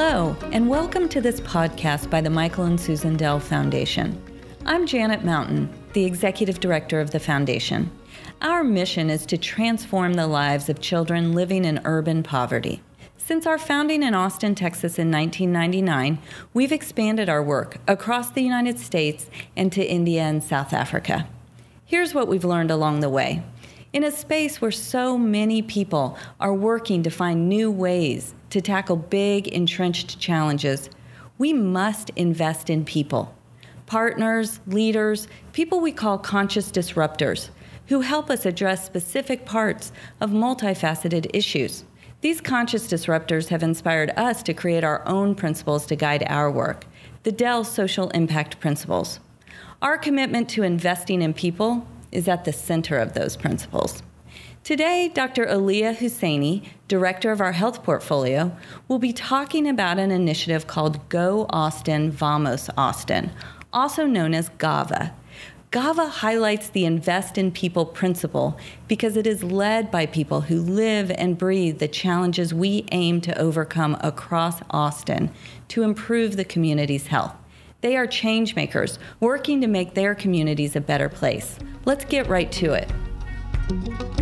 Hello, and welcome to this podcast by the Michael and Susan Dell Foundation. I'm Janet Mountain, the Executive Director of the Foundation. Our mission is to transform the lives of children living in urban poverty. Since our founding in Austin, Texas in 1999, we've expanded our work across the United States and to India and South Africa. Here's what we've learned along the way. In a space where so many people are working to find new ways to tackle big, entrenched challenges, we must invest in people partners, leaders, people we call conscious disruptors, who help us address specific parts of multifaceted issues. These conscious disruptors have inspired us to create our own principles to guide our work, the Dell Social Impact Principles. Our commitment to investing in people is at the center of those principles. Today, Dr. Aliyah Husseini, director of our health portfolio, will be talking about an initiative called Go Austin, Vamos Austin, also known as GAVA. GAVA highlights the invest in people principle because it is led by people who live and breathe the challenges we aim to overcome across Austin to improve the community's health. They are change makers working to make their communities a better place. Let's get right to it.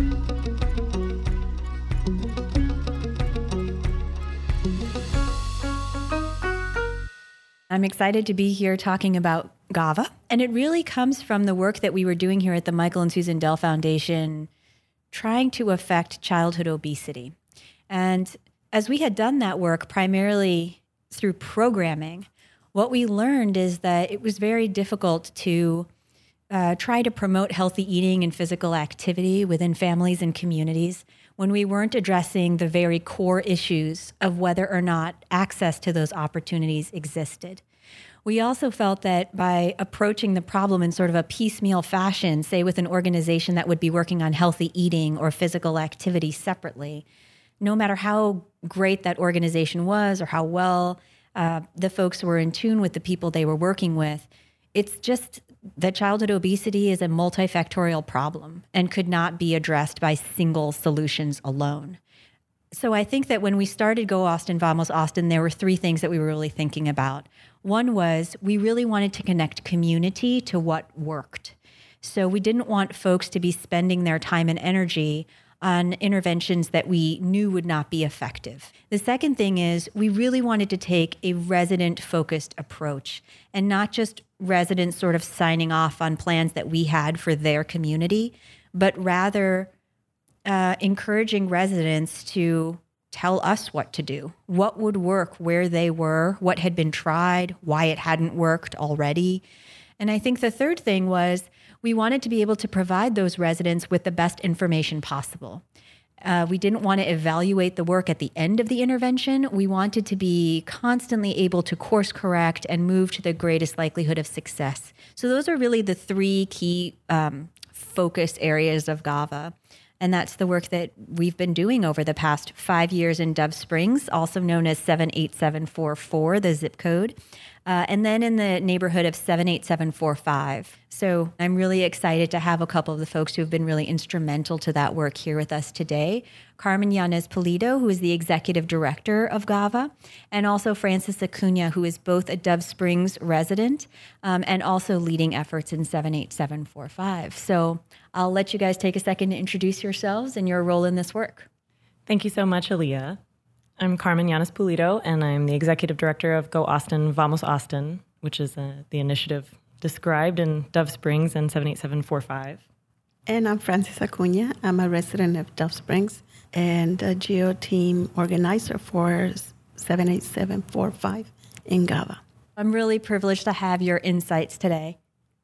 I'm excited to be here talking about GAVA. And it really comes from the work that we were doing here at the Michael and Susan Dell Foundation, trying to affect childhood obesity. And as we had done that work primarily through programming, what we learned is that it was very difficult to uh, try to promote healthy eating and physical activity within families and communities when we weren't addressing the very core issues of whether or not access to those opportunities existed. We also felt that by approaching the problem in sort of a piecemeal fashion, say with an organization that would be working on healthy eating or physical activity separately, no matter how great that organization was or how well uh, the folks were in tune with the people they were working with, it's just that childhood obesity is a multifactorial problem and could not be addressed by single solutions alone. So I think that when we started Go Austin, Vamos Austin, there were three things that we were really thinking about. One was we really wanted to connect community to what worked. So we didn't want folks to be spending their time and energy on interventions that we knew would not be effective. The second thing is we really wanted to take a resident focused approach and not just residents sort of signing off on plans that we had for their community, but rather uh, encouraging residents to tell us what to do, what would work where they were, what had been tried, why it hadn't worked already. And I think the third thing was we wanted to be able to provide those residents with the best information possible. Uh, we didn't want to evaluate the work at the end of the intervention. We wanted to be constantly able to course correct and move to the greatest likelihood of success. So, those are really the three key um, focus areas of GAVA. And that's the work that we've been doing over the past five years in Dove Springs, also known as 78744, the zip code. Uh, and then in the neighborhood of 78745. So I'm really excited to have a couple of the folks who have been really instrumental to that work here with us today. Carmen Llanes Pulido, who is the executive director of GAVA, and also Francis Acuna, who is both a Dove Springs resident um, and also leading efforts in 78745. So I'll let you guys take a second to introduce yourselves and your role in this work. Thank you so much, Aliyah. I'm Carmen Llanes Pulido, and I'm the executive director of Go Austin, Vamos Austin, which is uh, the initiative described in Dove Springs and 78745. And I'm Francis Acuna. I'm a resident of Dove Springs and a GEO team organizer for 78745 in GAVA. I'm really privileged to have your insights today.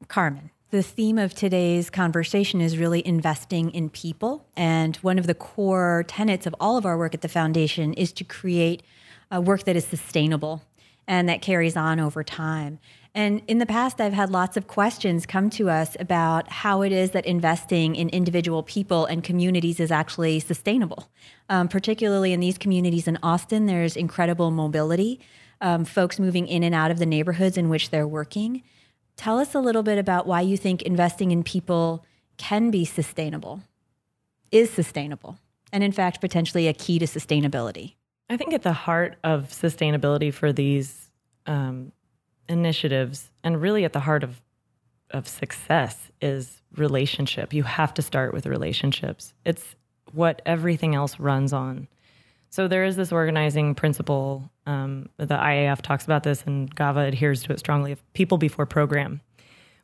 Carmen. The theme of today's conversation is really investing in people. And one of the core tenets of all of our work at the foundation is to create a work that is sustainable and that carries on over time. And in the past, I've had lots of questions come to us about how it is that investing in individual people and communities is actually sustainable. Um, particularly in these communities in Austin, there's incredible mobility, um, folks moving in and out of the neighborhoods in which they're working. Tell us a little bit about why you think investing in people can be sustainable, is sustainable, and in fact, potentially a key to sustainability. I think at the heart of sustainability for these um, initiatives, and really at the heart of of success, is relationship. You have to start with relationships. It's what everything else runs on. So there is this organizing principle. Um, the IAF talks about this, and GAVA adheres to it strongly: of people before program.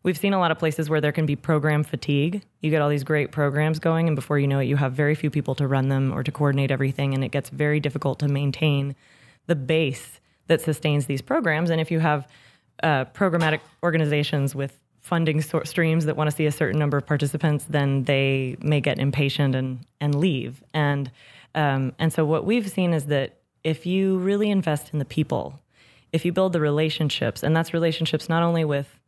We've seen a lot of places where there can be program fatigue. You get all these great programs going, and before you know it, you have very few people to run them or to coordinate everything, and it gets very difficult to maintain the base that sustains these programs. And if you have uh, programmatic organizations with funding streams that want to see a certain number of participants, then they may get impatient and and leave. And um, and so what we've seen is that if you really invest in the people, if you build the relationships, and that's relationships not only with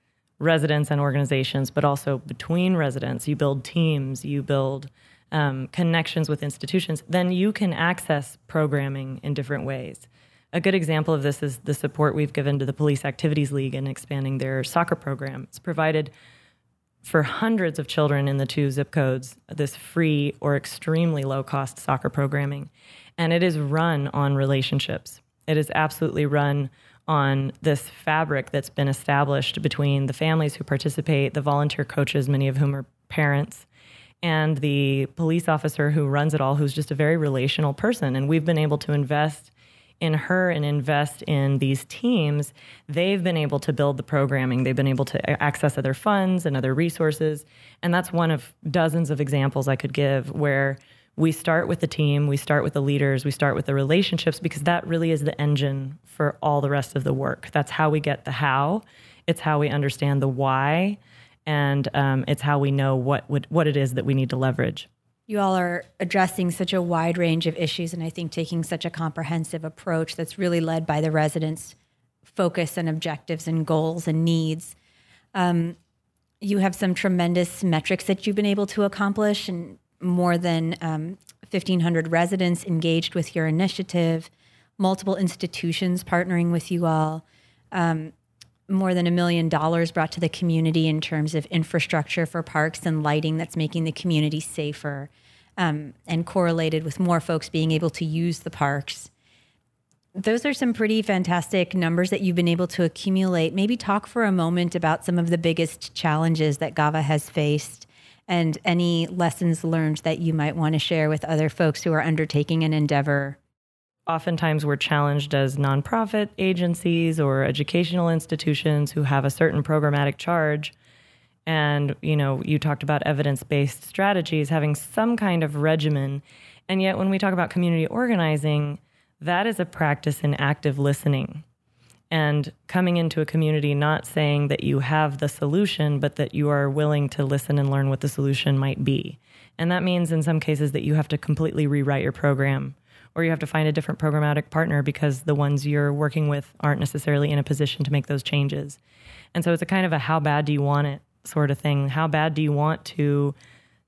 residents and organizations, but also between residents. You build teams, you build um, connections with institutions, then you can access programming in different ways. A good example of this is the support we've given to the Police Activities League in expanding their soccer program. It's provided for hundreds of children in the two zip codes this free or extremely low cost soccer programming. And it is run on relationships. It is absolutely run on this fabric that's been established between the families who participate, the volunteer coaches, many of whom are parents, and the police officer who runs it all, who's just a very relational person. And we've been able to invest in her and invest in these teams. They've been able to build the programming, they've been able to access other funds and other resources. And that's one of dozens of examples I could give where we start with the team, we start with the leaders, we start with the relationships because that really is the engine for all the rest of the work. That's how we get the how. It's how we understand the why, and um, it's how we know what would, what it is that we need to leverage. You all are addressing such a wide range of issues, and I think taking such a comprehensive approach that's really led by the residents' focus and objectives and goals and needs. Um, you have some tremendous metrics that you've been able to accomplish, and more than um, 1,500 residents engaged with your initiative, multiple institutions partnering with you all, um, more than a million dollars brought to the community in terms of infrastructure for parks and lighting that's making the community safer, um, and correlated with more folks being able to use the parks. Those are some pretty fantastic numbers that you've been able to accumulate. Maybe talk for a moment about some of the biggest challenges that GAVA has faced and any lessons learned that you might want to share with other folks who are undertaking an endeavor? Oftentimes, we're challenged as nonprofit agencies or educational institutions who have a certain programmatic charge. And, you know, you talked about evidence based strategies, having some kind of regimen. And yet, when we talk about community organizing, that is a practice in active listening and coming into a community not saying that you have the solution, but that you are willing to listen and learn what the solution might be. And that means in some cases that you have to completely rewrite your program or you have to find a different programmatic partner because the ones you're working with aren't necessarily in a position to make those changes. And so it's a kind of a how bad do you want it sort of thing. How bad do you want to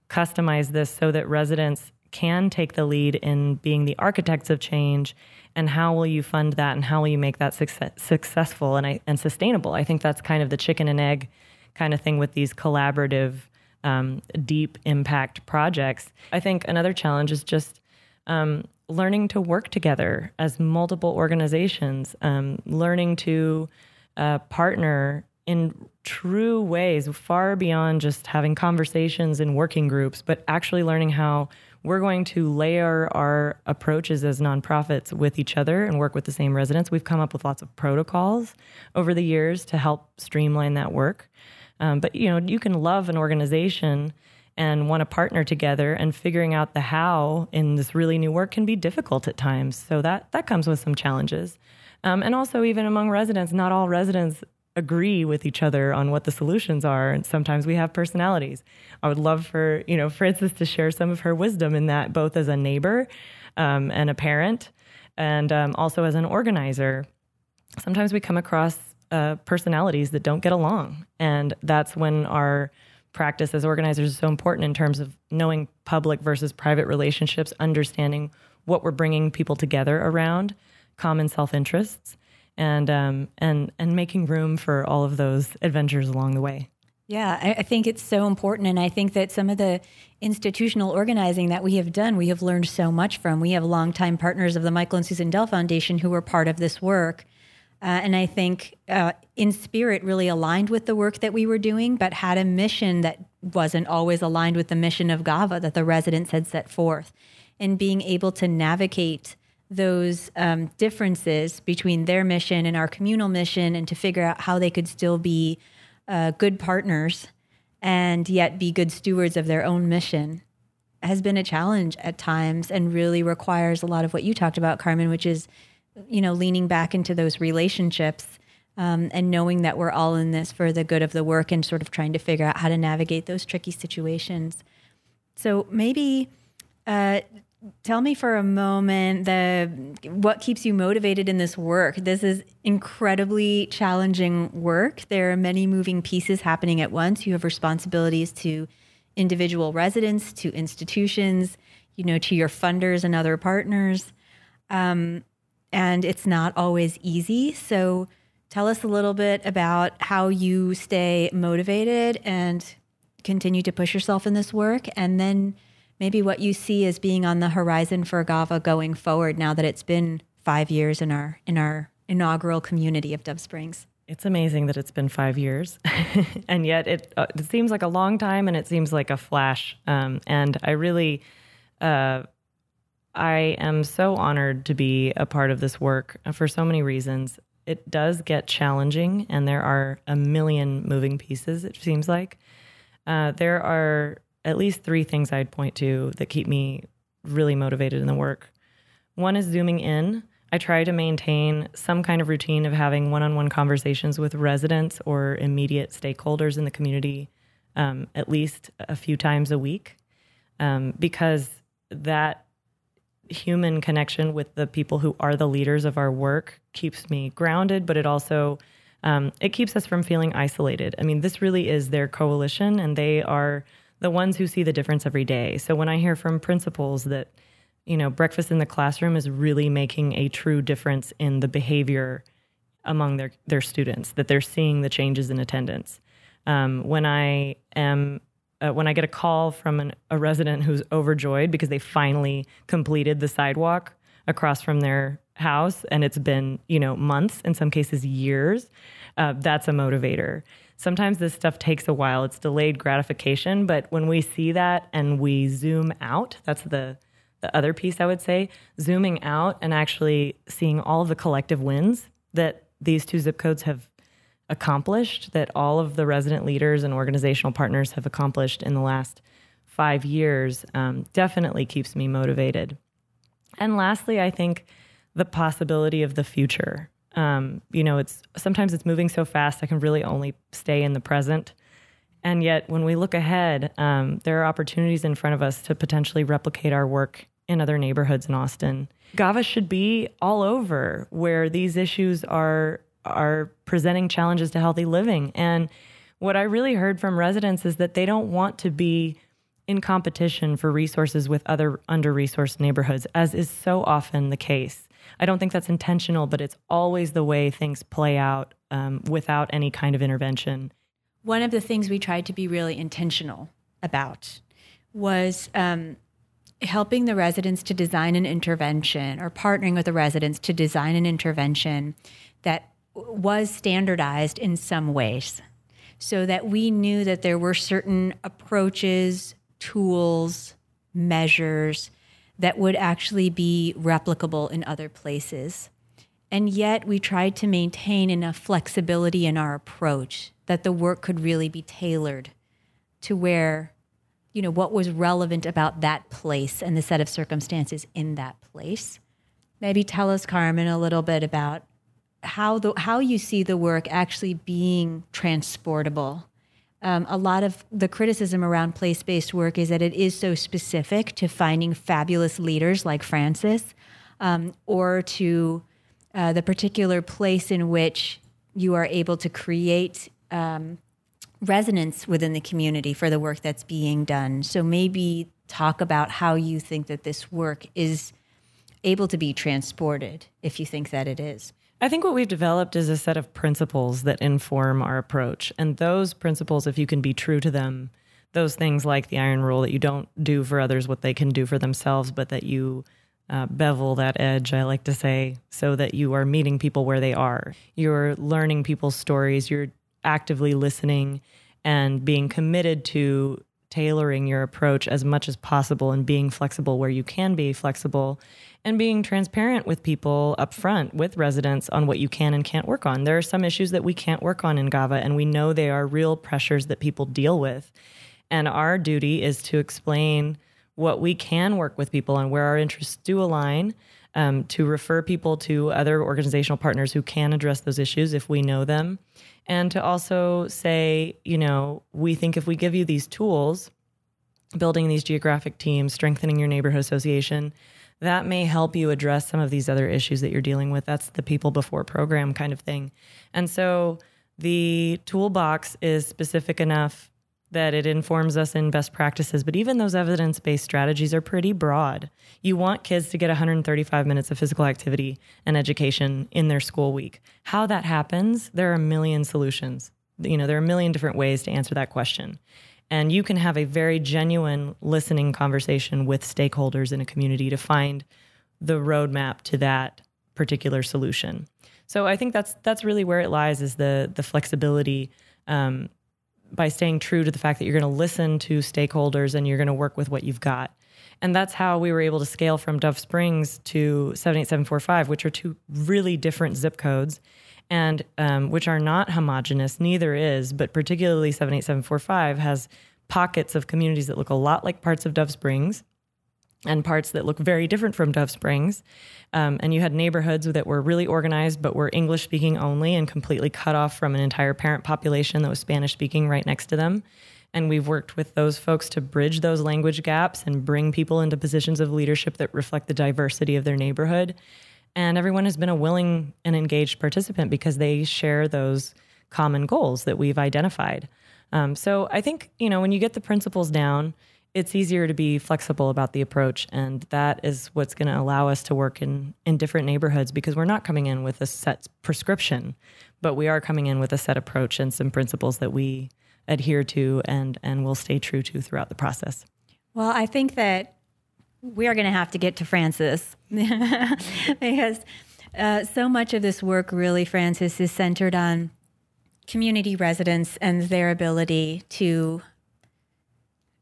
customize this so that residents can take the lead in being the architects of change and how will you fund that and how will you make that success, successful and, and sustainable i think that's kind of the chicken and egg kind of thing with these collaborative um, deep impact projects i think another challenge is just um, learning to work together as multiple organizations um, learning to uh, partner in true ways far beyond just having conversations in working groups but actually learning how we're going to layer our approaches as nonprofits with each other and work with the same residents. We've come up with lots of protocols over the years to help streamline that work. Um, but you know, you can love an organization and want to partner together, and figuring out the how in this really new work can be difficult at times. So that that comes with some challenges. Um, and also, even among residents, not all residents agree with each other on what the solutions are and sometimes we have personalities i would love for you know frances to share some of her wisdom in that both as a neighbor um, and a parent and um, also as an organizer sometimes we come across uh, personalities that don't get along and that's when our practice as organizers is so important in terms of knowing public versus private relationships understanding what we're bringing people together around common self-interests and um, and and making room for all of those adventures along the way. Yeah, I, I think it's so important. And I think that some of the institutional organizing that we have done, we have learned so much from. We have longtime partners of the Michael and Susan Dell Foundation who were part of this work. Uh, and I think uh, in spirit really aligned with the work that we were doing, but had a mission that wasn't always aligned with the mission of GAVA that the residents had set forth. And being able to navigate those um, differences between their mission and our communal mission and to figure out how they could still be uh, good partners and yet be good stewards of their own mission has been a challenge at times and really requires a lot of what you talked about, Carmen, which is, you know, leaning back into those relationships um, and knowing that we're all in this for the good of the work and sort of trying to figure out how to navigate those tricky situations. So maybe uh, tell me for a moment the what keeps you motivated in this work? This is incredibly challenging work. There are many moving pieces happening at once. You have responsibilities to individual residents to institutions you know to your funders and other partners. Um, and it's not always easy so tell us a little bit about how you stay motivated and continue to push yourself in this work and then maybe what you see as being on the horizon for GAVA going forward now that it's been five years in our in our inaugural community of Dove Springs. It's amazing that it's been five years, and yet it uh, it seems like a long time, and it seems like a flash. Um, and I really, uh, I am so honored to be a part of this work for so many reasons. It does get challenging, and there are a million moving pieces. It seems like uh, there are at least three things I'd point to that keep me really motivated in the work. One is zooming in. I try to maintain some kind of routine of having one on one conversations with residents or immediate stakeholders in the community um, at least a few times a week um, because that human connection with the people who are the leaders of our work keeps me grounded, but it also um, it keeps us from feeling isolated. I mean, this really is their coalition, and they are the ones who see the difference every day. So when I hear from principals that, you know, breakfast in the classroom is really making a true difference in the behavior among their, their students, that they're seeing the changes in attendance. Um, when I am uh, when I get a call from an, a resident who's overjoyed because they finally completed the sidewalk across from their house and it's been you know months in some cases years uh, that's a motivator sometimes this stuff takes a while. It's delayed gratification, but when we see that and we zoom out, that's the the other piece I would say, zooming out and actually seeing all the collective wins that these two zip codes have accomplished, that all of the resident leaders and organizational partners have accomplished in the last five years, um, definitely keeps me motivated. And lastly, I think the possibility of the future. Um, you know, it's sometimes it's moving so fast I can really only stay in the present. And yet, when we look ahead, um, there are opportunities in front of us to potentially replicate our work in other neighborhoods in Austin. GAVA should be all over where these issues are are presenting challenges to healthy living. And what I really heard from residents is that they don't want to be in competition for resources with other under resourced neighborhoods, as is so often the case. I don't think that's intentional, but it's always the way things play out um, without any kind of intervention. One of the things we tried to be really intentional about was um, helping the residents to design an intervention or partnering with the residents to design an intervention that was standardized in some ways so that we knew that there were certain approaches, tools, measures that would actually be replicable in other places. And yet, we tried to maintain enough flexibility in our approach that the work could really be tailored to where, you know, what was relevant about that place and the set of circumstances in that place. Maybe tell us, Carmen, a little bit about how the how you see the work actually being transportable um, a lot of the criticism around place based work is that it is so specific to finding fabulous leaders like Francis um, or to uh, the particular place in which you are able to create um, resonance within the community for the work that's being done. So maybe talk about how you think that this work is able to be transported if you think that it is. I think what we've developed is a set of principles that inform our approach. And those principles, if you can be true to them, those things like the iron rule that you don't do for others what they can do for themselves, but that you uh, bevel that edge, I like to say, so that you are meeting people where they are. You're learning people's stories, you're actively listening and being committed to tailoring your approach as much as possible and being flexible where you can be flexible and being transparent with people up front with residents on what you can and can't work on. There are some issues that we can't work on in GAVA, and we know they are real pressures that people deal with. And our duty is to explain what we can work with people on, where our interests do align, um, to refer people to other organizational partners who can address those issues if we know them, and to also say, you know, we think if we give you these tools, building these geographic teams, strengthening your neighborhood association, that may help you address some of these other issues that you're dealing with. That's the people before program kind of thing. And so the toolbox is specific enough that it informs us in best practices, but even those evidence based strategies are pretty broad. You want kids to get 135 minutes of physical activity and education in their school week. How that happens, there are a million solutions. You know, there are a million different ways to answer that question. And you can have a very genuine listening conversation with stakeholders in a community to find the roadmap to that particular solution. So I think that's that's really where it lies is the the flexibility um, by staying true to the fact that you're going to listen to stakeholders and you're going to work with what you've got. And that's how we were able to scale from Dove Springs to 78745, which are two really different zip codes and um, which are not homogenous. Neither is, but particularly 78745 has pockets of communities that look a lot like parts of Dove Springs and parts that look very different from Dove Springs. Um, and you had neighborhoods that were really organized, but were English speaking only and completely cut off from an entire parent population that was Spanish speaking right next to them. And we've worked with those folks to bridge those language gaps and bring people into positions of leadership that reflect the diversity of their neighborhood. And everyone has been a willing and engaged participant because they share those common goals that we've identified. Um, so I think, you know, when you get the principles down, it's easier to be flexible about the approach and that is what's going to allow us to work in in different neighborhoods because we're not coming in with a set prescription but we are coming in with a set approach and some principles that we adhere to and and will stay true to throughout the process. Well i think that we are going to have to get to francis because uh, so much of this work really francis is centered on community residents and their ability to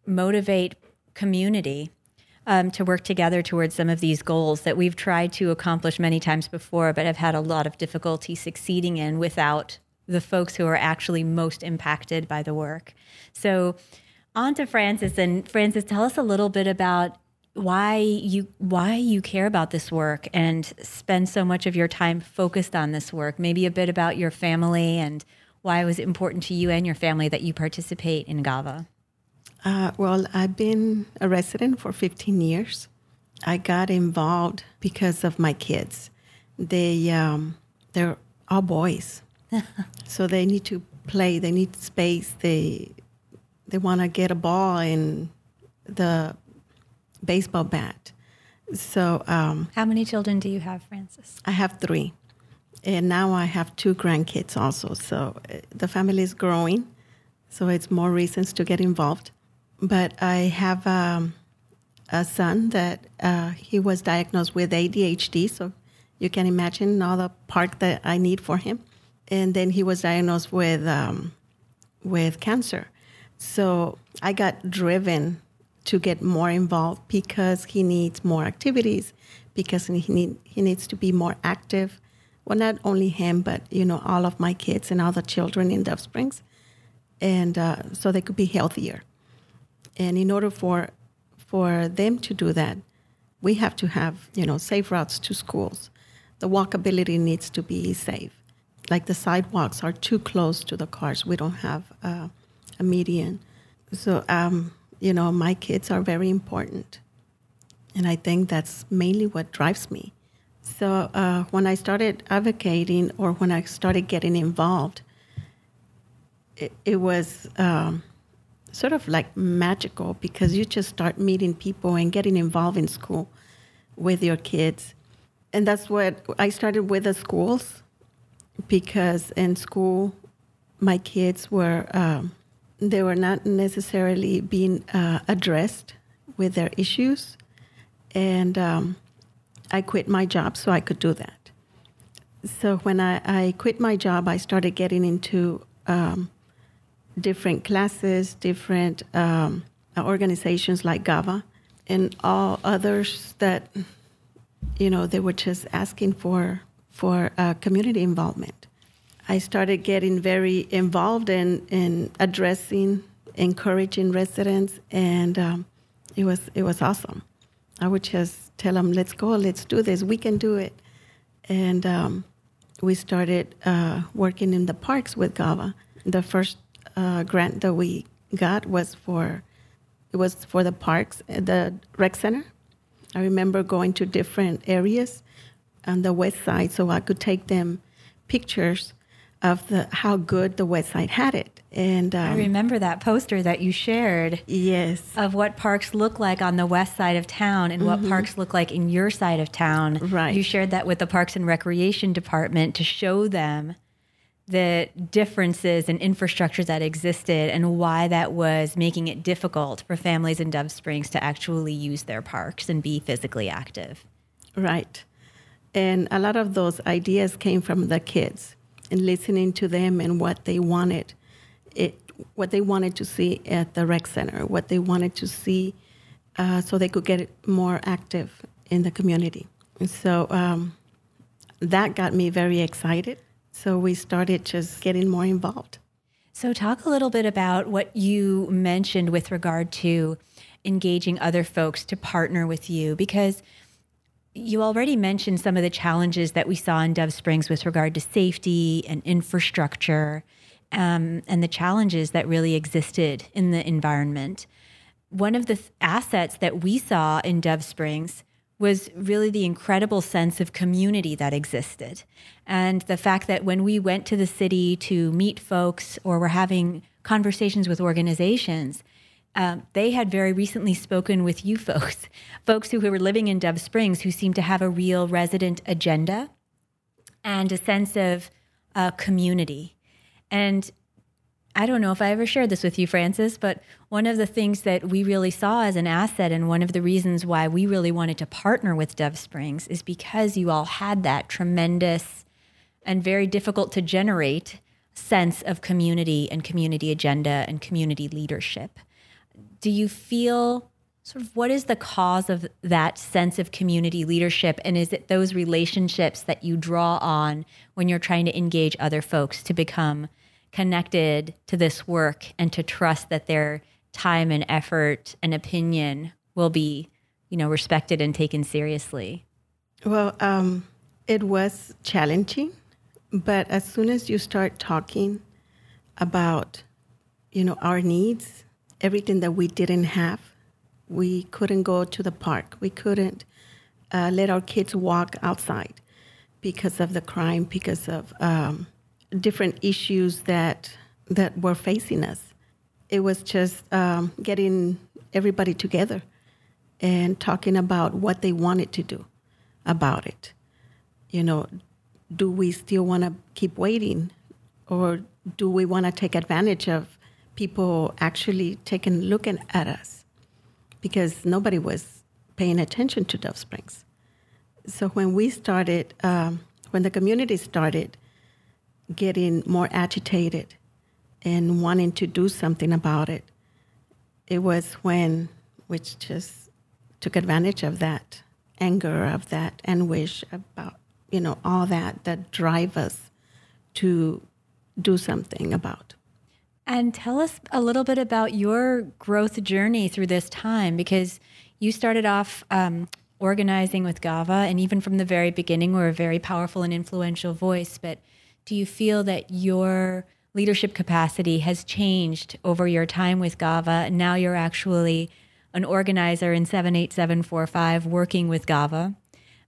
motivate community um, to work together towards some of these goals that we've tried to accomplish many times before, but have had a lot of difficulty succeeding in without the folks who are actually most impacted by the work. So, on to Francis, and Francis, tell us a little bit about why you why you care about this work and spend so much of your time focused on this work. Maybe a bit about your family and why it was important to you and your family that you participate in GAVA. Uh, well, I've been a resident for 15 years. I got involved because of my kids. They um, they're all boys, so they need to play. They need space. They they want to get a ball and the baseball bat. So, um, how many children do you have, Francis? I have three, and now I have two grandkids also. So uh, the family is growing, so it's more reasons to get involved. But I have um, a son that uh, he was diagnosed with ADHD, so you can imagine all the part that I need for him. And then he was diagnosed with um, with cancer. So I got driven to get more involved because he needs more activities, because he need, he needs to be more active. Well, not only him, but you know all of my kids and all the children in Dove Springs, and uh, so they could be healthier. And in order for for them to do that, we have to have you know safe routes to schools. The walkability needs to be safe. Like the sidewalks are too close to the cars. We don't have uh, a median. So um, you know, my kids are very important, and I think that's mainly what drives me. So uh, when I started advocating, or when I started getting involved, it, it was. Um, sort of like magical because you just start meeting people and getting involved in school with your kids. And that's what I started with the schools. because in school, my kids were um, they were not necessarily being uh, addressed with their issues, and um, I quit my job so I could do that. So when I, I quit my job, I started getting into um, different classes, different um, organizations like GAVA, and all others that you know they were just asking for for uh, community involvement. I started getting very involved in in addressing, encouraging residents, and um, it was it was awesome. I would just tell them, "Let's go, let's do this. We can do it," and um, we started uh, working in the parks with GAVA. The first uh, grant that we got was for it was for the parks, the rec center. I remember going to different areas on the west side so I could take them pictures of the how good the west side had it. And um, I remember that poster that you shared. Yes. Of what parks look like on the west side of town and mm-hmm. what parks look like in your side of town. Right. You shared that with the Parks and Recreation Department to show them the differences in infrastructure that existed and why that was making it difficult for families in Dove Springs to actually use their parks and be physically active. Right. And a lot of those ideas came from the kids and listening to them and what they wanted. It, what they wanted to see at the rec center, what they wanted to see uh, so they could get more active in the community. And so um, that got me very excited so we started just getting more involved. So, talk a little bit about what you mentioned with regard to engaging other folks to partner with you, because you already mentioned some of the challenges that we saw in Dove Springs with regard to safety and infrastructure um, and the challenges that really existed in the environment. One of the th- assets that we saw in Dove Springs was really the incredible sense of community that existed. And the fact that when we went to the city to meet folks or were having conversations with organizations, um, they had very recently spoken with you folks, folks who, who were living in Dove Springs who seemed to have a real resident agenda and a sense of uh, community. And I don't know if I ever shared this with you, Francis, but one of the things that we really saw as an asset, and one of the reasons why we really wanted to partner with Dove Springs, is because you all had that tremendous and very difficult to generate sense of community and community agenda and community leadership. Do you feel sort of what is the cause of that sense of community leadership? And is it those relationships that you draw on when you're trying to engage other folks to become? Connected to this work and to trust that their time and effort and opinion will be, you know, respected and taken seriously? Well, um, it was challenging, but as soon as you start talking about, you know, our needs, everything that we didn't have, we couldn't go to the park. We couldn't uh, let our kids walk outside because of the crime, because of um, different issues that that were facing us. It was just um, getting everybody together and talking about what they wanted to do about it. You know, do we still want to keep waiting, or do we want to take advantage of people actually taking looking at us? Because nobody was paying attention to Dove Springs. So when we started, um, when the community started getting more agitated and wanting to do something about it. It was when, which just took advantage of that anger, of that anguish about, you know, all that that drive us to do something about. And tell us a little bit about your growth journey through this time because you started off um, organizing with GAVA, and even from the very beginning, were a very powerful and influential voice. But do you feel that your leadership capacity has changed over your time with GAVA? And Now you're actually an organizer in 78745 working with GAVA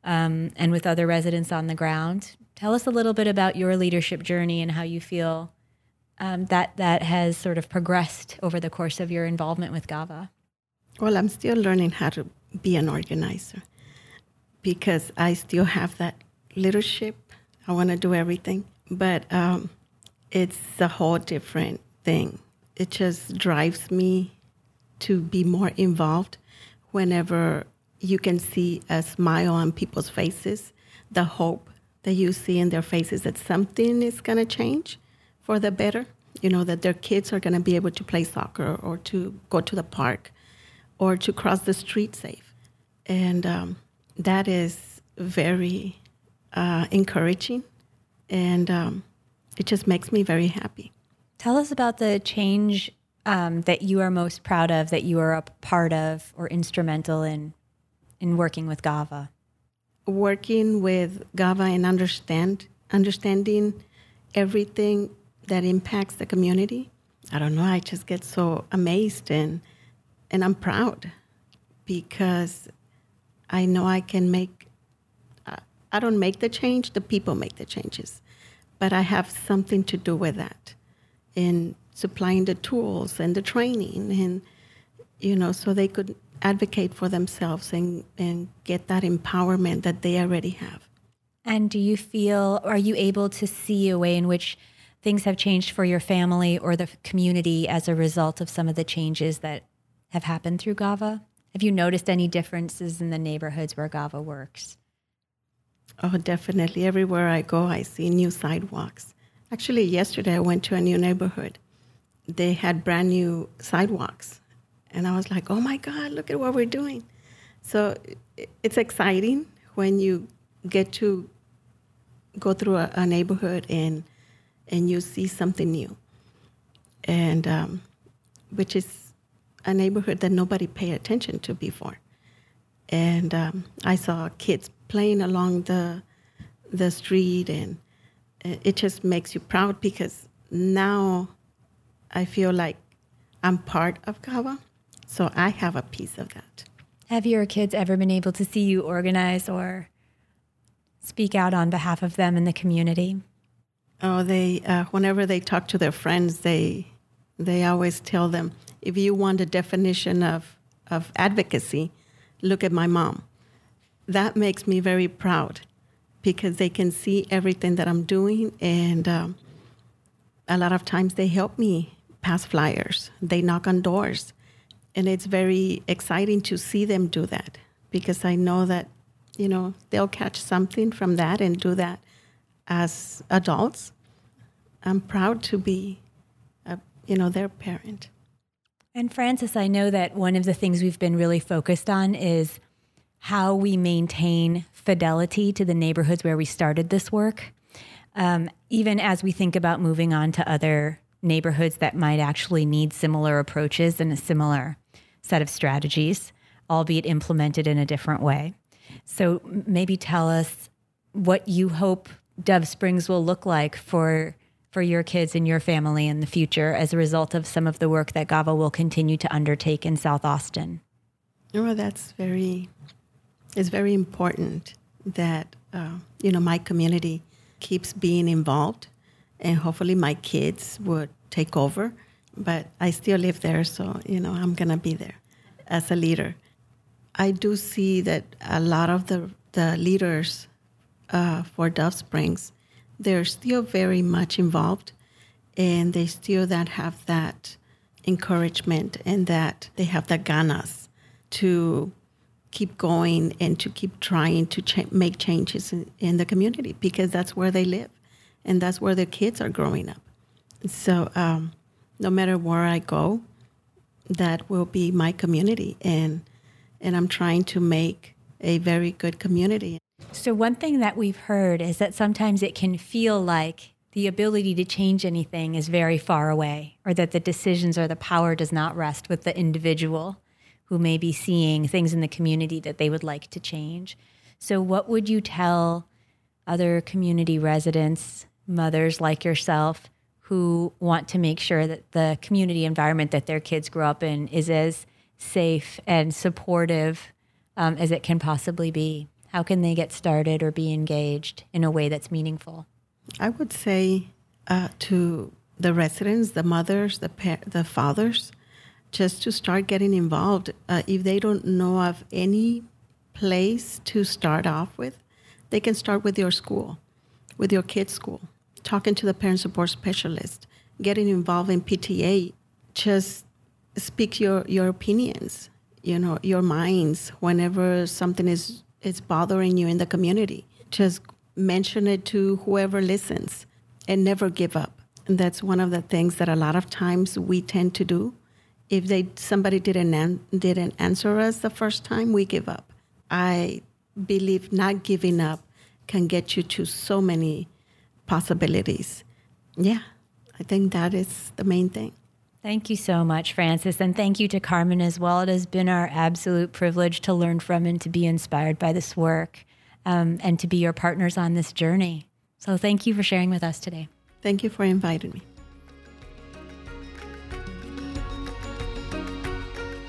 um, and with other residents on the ground. Tell us a little bit about your leadership journey and how you feel um, that that has sort of progressed over the course of your involvement with GAVA. Well, I'm still learning how to be an organizer because I still have that leadership. I want to do everything but um, it's a whole different thing. It just drives me to be more involved whenever you can see a smile on people's faces, the hope that you see in their faces that something is going to change for the better. You know, that their kids are going to be able to play soccer or to go to the park or to cross the street safe. And um, that is very uh, encouraging. And um, it just makes me very happy. Tell us about the change um, that you are most proud of, that you are a part of or instrumental in in working with GAVA. Working with GAVA and understand understanding everything that impacts the community. I don't know. I just get so amazed and and I'm proud because I know I can make. I don't make the change; the people make the changes, but I have something to do with that in supplying the tools and the training and you know so they could advocate for themselves and, and get that empowerment that they already have. And do you feel are you able to see a way in which things have changed for your family or the community as a result of some of the changes that have happened through gava? Have you noticed any differences in the neighborhoods where gava works oh definitely everywhere i go i see new sidewalks actually yesterday i went to a new neighborhood they had brand new sidewalks. And I was like, oh my God, look at what we're doing. So it's exciting when you get to go through a, a neighborhood and, and you see something new. And um, which is a neighborhood that nobody paid attention to before. And um, I saw kids playing along the, the street, and it just makes you proud because now I feel like I'm part of GAVA, so I have a piece of that. Have your kids ever been able to see you organize or speak out on behalf of them in the community? Oh, they uh, whenever they talk to their friends, they they always tell them, if you want a definition of of advocacy, look at my mom. That makes me very proud because they can see everything that I'm doing, and um, a lot of times they help me pass flyers, they knock on doors. And it's very exciting to see them do that because I know that, you know, they'll catch something from that and do that as adults. I'm proud to be, a, you know, their parent. And Francis, I know that one of the things we've been really focused on is how we maintain fidelity to the neighborhoods where we started this work. Um, even as we think about moving on to other neighborhoods that might actually need similar approaches and a similar set of strategies, albeit implemented in a different way. So maybe tell us what you hope Dove Springs will look like for for your kids and your family in the future as a result of some of the work that GAVA will continue to undertake in South Austin. Oh, that's very it's very important that uh, you know my community keeps being involved and hopefully my kids would take over. But I still live there, so you know I'm gonna be there as a leader. I do see that a lot of the the leaders uh, for Dove Springs, they're still very much involved, and they still that have that encouragement and that they have the ganas to keep going and to keep trying to make changes in, in, the community because that's where they live and that's where their kids are growing up. So um, no matter where I go, that will be my community, and and I'm trying to make a very good community. So one thing that we've heard is that sometimes it can feel like the ability to change anything is very far away, or that the decisions or the power does not rest with the individual who may be seeing things in the community that they would like to change. So, what would you tell other community residents mothers like yourself who want to make sure that the community environment that their kids grow up in is as safe and supportive um, as it can possibly be? How can they get started or be engaged in a way that's meaningful? I would say uh, to the residents, the mothers, the pa- the fathers, just to start getting involved. Uh, if they don't know of any place to start off with, they can start with your school, with your kids' school talking to the parent support specialist, getting involved in PTA, just speak your, your opinions, you know, your minds whenever something is, is bothering you in the community. Just mention it to whoever listens and never give up. And that's one of the things that a lot of times we tend to do. If they somebody didn't an, didn't answer us the first time, we give up. I believe not giving up can get you to so many possibilities. Yeah, I think that is the main thing. Thank you so much, Francis, And thank you to Carmen as well. It has been our absolute privilege to learn from and to be inspired by this work um, and to be your partners on this journey. So thank you for sharing with us today. Thank you for inviting me.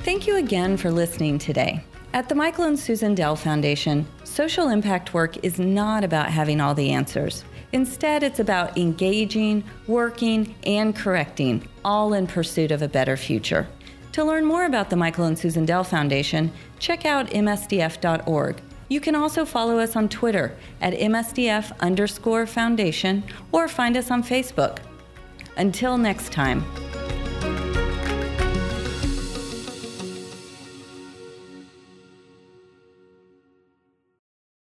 Thank you again for listening today. At the Michael and Susan Dell Foundation, social impact work is not about having all the answers. Instead, it's about engaging, working, and correcting, all in pursuit of a better future. To learn more about the Michael and Susan Dell Foundation, check out msdf.org. You can also follow us on Twitter at msdf underscore foundation or find us on Facebook. Until next time.